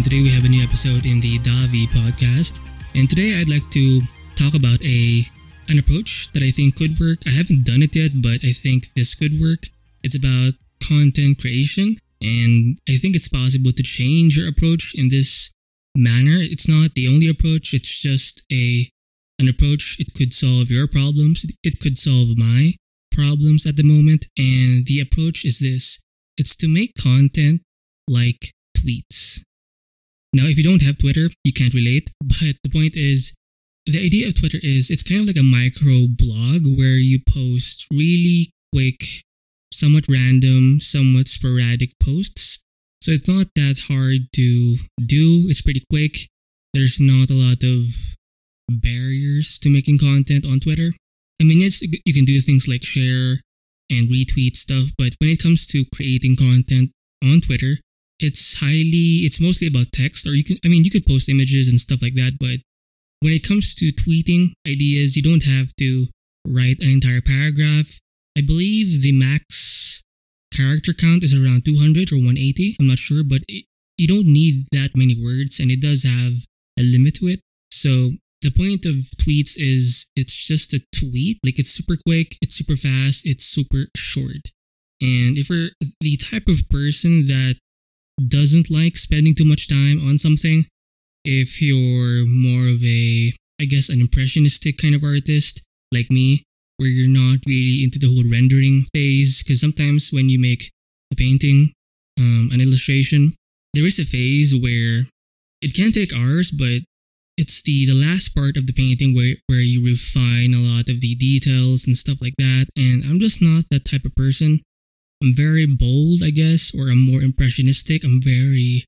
and today we have a new episode in the Davi podcast. And today I'd like to talk about a an approach that I think could work. I haven't done it yet, but I think this could work. It's about content creation, and I think it's possible to change your approach in this manner. It's not the only approach, it's just a an approach. It could solve your problems. It could solve my problems at the moment. And the approach is this. It's to make content like tweets. Now, if you don't have Twitter, you can't relate. But the point is, the idea of Twitter is it's kind of like a micro blog where you post really quick, somewhat random, somewhat sporadic posts. So it's not that hard to do. It's pretty quick. There's not a lot of barriers to making content on Twitter. I mean, yes, you can do things like share and retweet stuff, but when it comes to creating content on Twitter, it's highly it's mostly about text or you can i mean you could post images and stuff like that but when it comes to tweeting ideas you don't have to write an entire paragraph. I believe the max character count is around 200 or 180 i'm not sure but it, you don't need that many words and it does have a limit to it. So the point of tweets is it's just a tweet. Like it's super quick it's super fast it's super short. And if you're the type of person that doesn't like spending too much time on something, if you're more of a, I guess, an impressionistic kind of artist like me, where you're not really into the whole rendering phase, because sometimes when you make a painting, um, an illustration, there is a phase where it can take hours, but it's the, the last part of the painting where, where you refine a lot of the details and stuff like that. And I'm just not that type of person. I'm very bold, I guess, or I'm more impressionistic. I'm very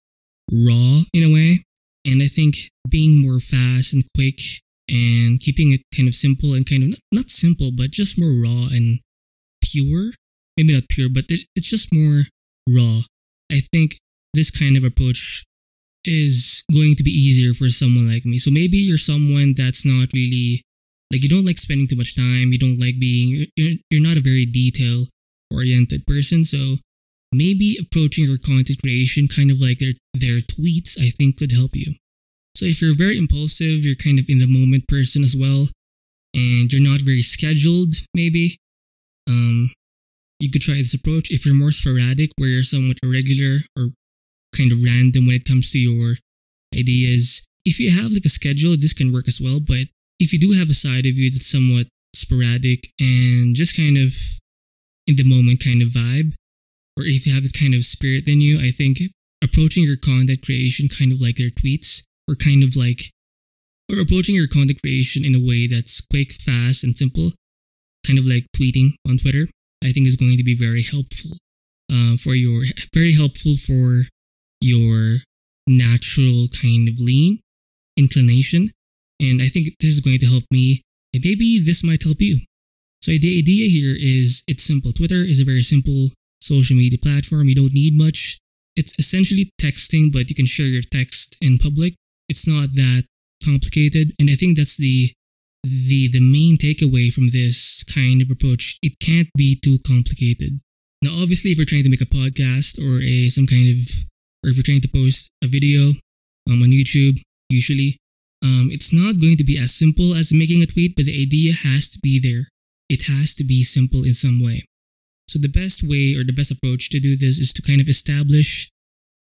raw in a way. And I think being more fast and quick and keeping it kind of simple and kind of not, simple, but just more raw and pure. Maybe not pure, but it's just more raw. I think this kind of approach is going to be easier for someone like me. So maybe you're someone that's not really like you don't like spending too much time. You don't like being you're, you're not a very detail oriented person. So maybe approaching your content creation kind of like their, their tweets, I think could help you. So if you're very impulsive, you're kind of in the moment person as well, and you're not very scheduled, maybe, um, you could try this approach. If you're more sporadic, where you're somewhat irregular or kind of random when it comes to your ideas, if you have like a schedule, this can work as well. But if you do have a side of you that's somewhat sporadic and just kind of in the moment kind of vibe, or if you have this kind of spirit in you, I think approaching your content creation kind of like their tweets, or kind of like, or approaching your content creation in a way that's quick, fast, and simple, kind of like tweeting on Twitter, I think is going to be very helpful uh, for your, very helpful for your natural kind of lean inclination. And I think this is going to help me, and maybe this might help you. So the idea here is it's simple. Twitter is a very simple social media platform. You don't need much. It's essentially texting, but you can share your text in public. It's not that complicated. And I think that's the the the main takeaway from this kind of approach. It can't be too complicated. Now obviously if you're trying to make a podcast or a some kind of or if you're trying to post a video um, on YouTube, usually um, it's not going to be as simple as making a tweet, but the idea has to be there it has to be simple in some way. So the best way or the best approach to do this is to kind of establish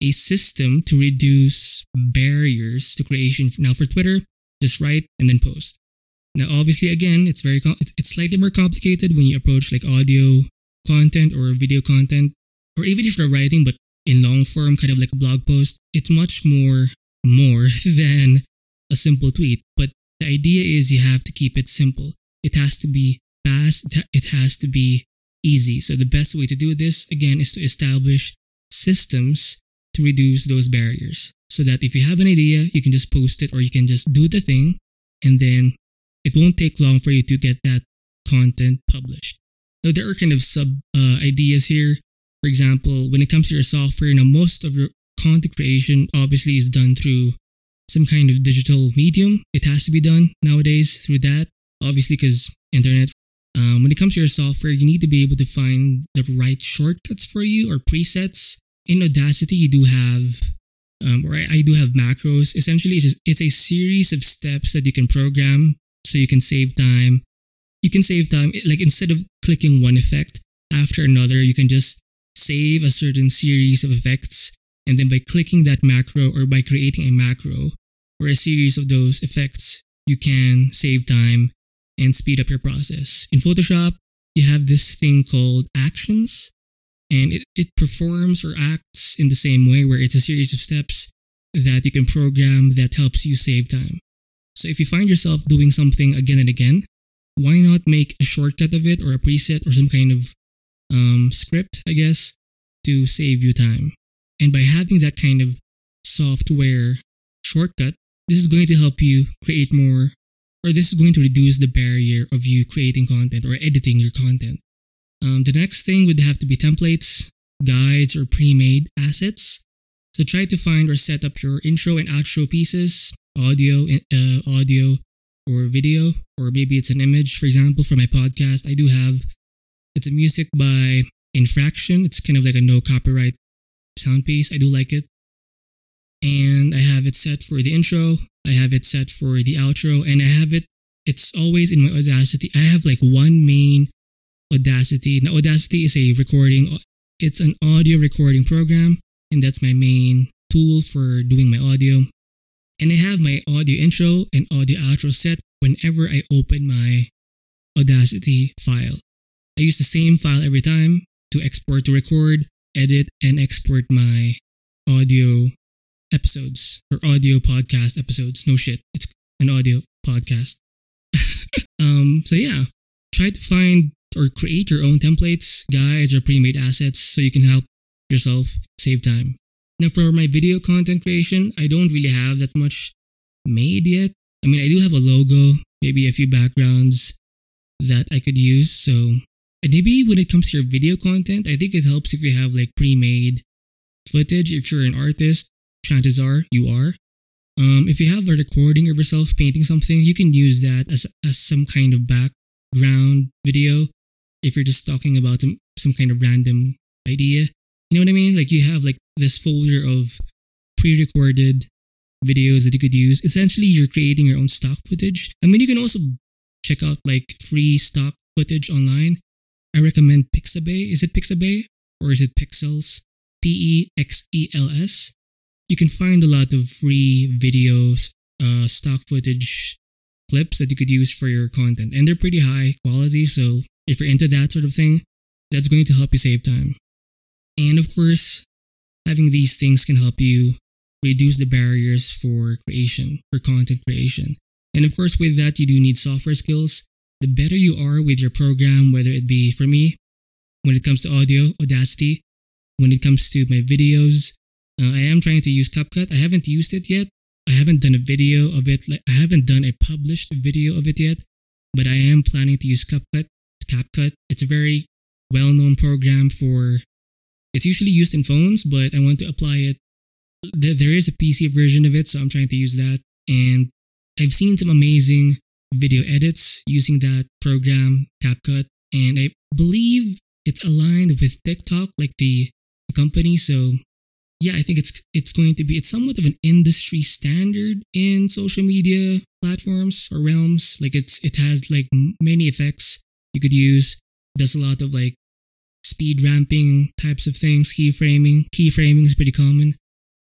a system to reduce barriers to creation. Now for Twitter, just write and then post. Now obviously again, it's very it's, it's slightly more complicated when you approach like audio content or video content or even if you're writing but in long form kind of like a blog post, it's much more more than a simple tweet. But the idea is you have to keep it simple. It has to be fast, it has to be easy. So the best way to do this, again, is to establish systems to reduce those barriers. So that if you have an idea, you can just post it or you can just do the thing and then it won't take long for you to get that content published. Now, there are kind of sub uh, ideas here. For example, when it comes to your software, now most of your content creation obviously is done through some kind of digital medium. It has to be done nowadays through that, obviously, because internet um, when it comes to your software, you need to be able to find the right shortcuts for you or presets. In Audacity, you do have um, or I, I do have macros. Essentially, it's, it's a series of steps that you can program so you can save time. You can save time, like instead of clicking one effect after another, you can just save a certain series of effects. And then by clicking that macro or by creating a macro or a series of those effects, you can save time and speed up your process. In Photoshop, you have this thing called actions and it, it performs or acts in the same way where it's a series of steps that you can program that helps you save time. So if you find yourself doing something again and again, why not make a shortcut of it or a preset or some kind of um, script, I guess, to save you time? And by having that kind of software shortcut, this is going to help you create more, or this is going to reduce the barrier of you creating content or editing your content. Um, the next thing would have to be templates, guides, or pre-made assets. So try to find or set up your intro and outro pieces, audio, uh, audio, or video, or maybe it's an image. For example, for my podcast, I do have it's a music by Infraction. It's kind of like a no copyright sound piece. I do like it. And I have it set for the intro. I have it set for the outro, and I have it. It's always in my Audacity. I have like one main Audacity. Now, Audacity is a recording, it's an audio recording program, and that's my main tool for doing my audio. And I have my audio intro and audio outro set whenever I open my Audacity file. I use the same file every time to export to record, edit, and export my audio episodes or audio podcast episodes. No shit, it's an audio podcast. um, so yeah, try to find or create your own templates, guides, or pre-made assets so you can help yourself save time. Now, for my video content creation, I don't really have that much made yet. I mean, I do have a logo, maybe a few backgrounds that I could use. So, and maybe when it comes to your video content, I think it helps if you have like pre-made footage. If you're an artist, chances are you are. Um, if you have a recording of yourself painting something, you can use that as, as some kind of background video if you're just talking about some, some kind of random idea. You know what I mean? Like you have like this folder of pre-recorded videos that you could use. Essentially, you're creating your own stock footage. I mean, you can also check out like free stock footage online. I recommend Pixabay. Is it Pixabay or is it Pexels? P E X E L S. You can find a lot of free videos, uh, stock footage clips that you could use for your content, and they're pretty high quality. So if you're into that sort of thing, that's going to help you save time. And of course, having these things can help you reduce the barriers for creation, for content creation. And of course, with that, you do need software skills. The better you are with your program, whether it be for me, when it comes to audio, Audacity, when it comes to my videos, uh, I am trying to use CapCut. I haven't used it yet. I haven't done a video of it. Like I haven't done a published video of it yet, but I am planning to use CapCut CapCut. It's a very well known program for, it's usually used in phones, but I want to apply it. There is a PC version of it, so I'm trying to use that. And I've seen some amazing video edits using that program, CapCut. And I believe it's aligned with TikTok, like the, the company. So yeah, I think it's it's going to be it's somewhat of an industry standard in social media platforms or realms. Like it's it has like many effects you could use. Does a lot of like speed ramping types of things, keyframing. Keyframing is pretty common.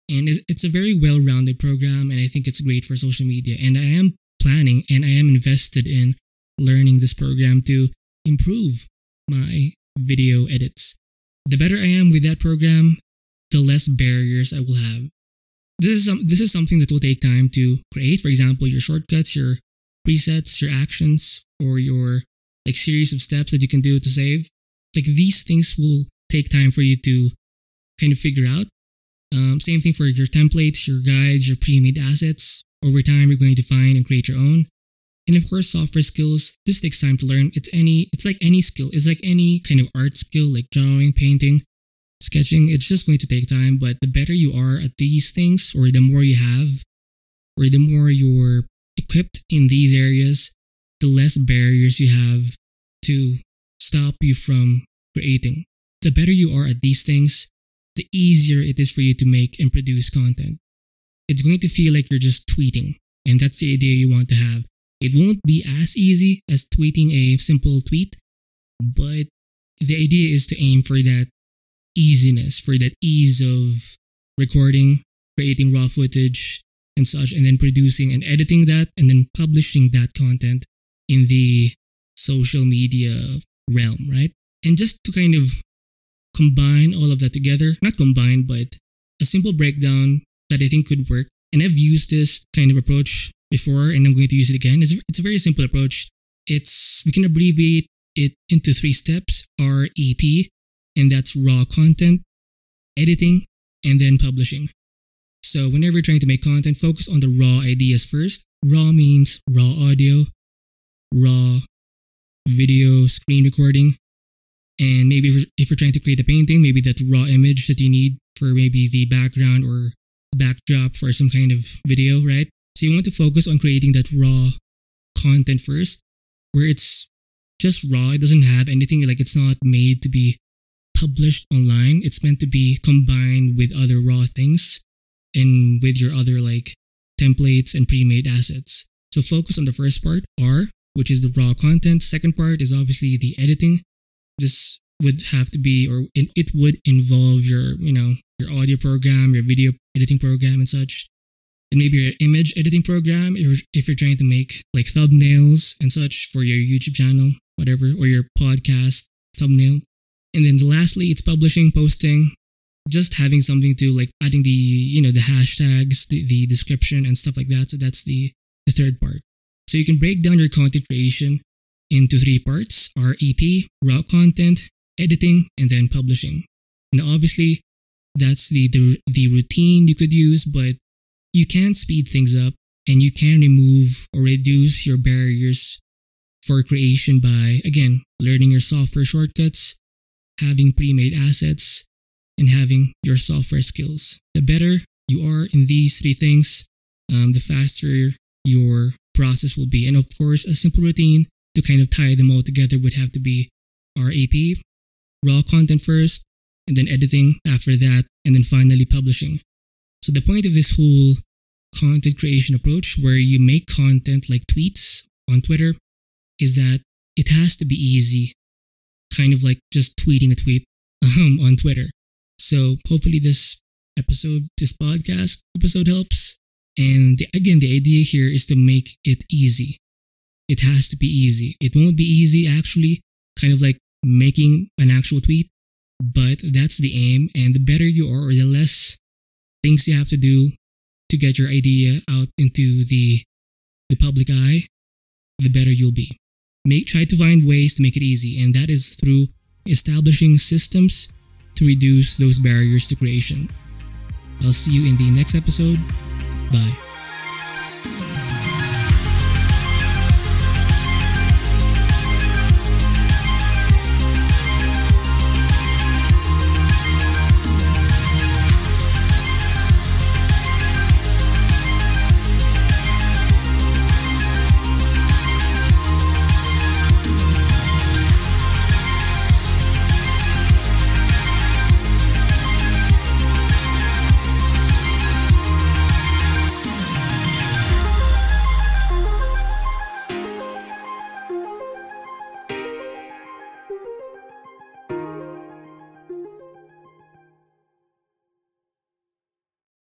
And it's a very well rounded program, and I think it's great for social media. And I am planning and I am invested in learning this program to improve my video edits. The better I am with that program, the less barriers I will have. This is, some, this is something that will take time to create. For example, your shortcuts, your presets, your actions, or your like series of steps that you can do to save. Like these things will take time for you to kind of figure out. Um, same thing for your templates, your guides, your pre-made assets. Over time, you're going to find and create your own. And of course, software skills. This takes time to learn. It's any. It's like any skill. It's like any kind of art skill, like drawing, painting, sketching. It's just going to take time. But the better you are at these things, or the more you have, or the more you're equipped in these areas, the less barriers you have to stop you from creating. The better you are at these things, the easier it is for you to make and produce content. it's going to feel like you're just tweeting. And that's the idea you want to have. It won't be as easy as tweeting a simple tweet, but the idea is to aim for that easiness, for that ease of recording, creating raw footage and such, and then producing and editing that, and then publishing that content in the social media realm, right? And just to kind of combine all of that together, not combine, but a simple breakdown that I think could work. And I've used this kind of approach before, and I'm going to use it again. It's, it's a very simple approach. It's we can abbreviate it into three steps: REP, and that's raw content, editing, and then publishing. So whenever you're trying to make content, focus on the raw ideas first. Raw means raw audio, raw video, screen recording, and maybe if you're trying to create a painting, maybe that raw image that you need for maybe the background or backdrop for some kind of video, right? So you want to focus on creating that raw content first, where it's just raw. It doesn't have anything like it's not made to be published online. It's meant to be combined with other raw things and with your other like templates and pre-made assets. So focus on the first part, R, which is the raw content. Second part is obviously the editing. This would have to be, or it would involve your, you know, your audio program, your video editing program, and such, and maybe your image editing program. If you're, if you're trying to make like thumbnails and such for your YouTube channel, whatever, or your podcast thumbnail. And then lastly, it's publishing, posting, just having something to like adding the, you know, the hashtags, the, the description and stuff like that. So that's the, the third part. So you can break down your content creation into three parts REP, raw content, editing, and then publishing. Now, obviously, that's the, the, the routine you could use, but you can speed things up and you can remove or reduce your barriers for creation by, again, learning your software shortcuts, having pre made assets, and having your software skills. The better you are in these three things, um, the faster your process will be. And of course, a simple routine to kind of tie them all together would have to be REP, raw content first, and then editing after that, and then finally publishing. So the point of this whole content creation approach, where you make content like tweets on Twitter, is that it has to be easy, kind of like just tweeting a tweet um, on Twitter. So hopefully this episode, this podcast episode helps. And again, the idea here is to make it easy. It has to be easy. It won't be easy actually, kind of like making an actual tweet, but that's the aim. And the better you are, or the less things you have to do to get your idea out into the the public eye, the better you'll be. Make try to find ways to make it easy, and that is through establishing systems to reduce those barriers to creation. I'll see you in the next episode. Bye.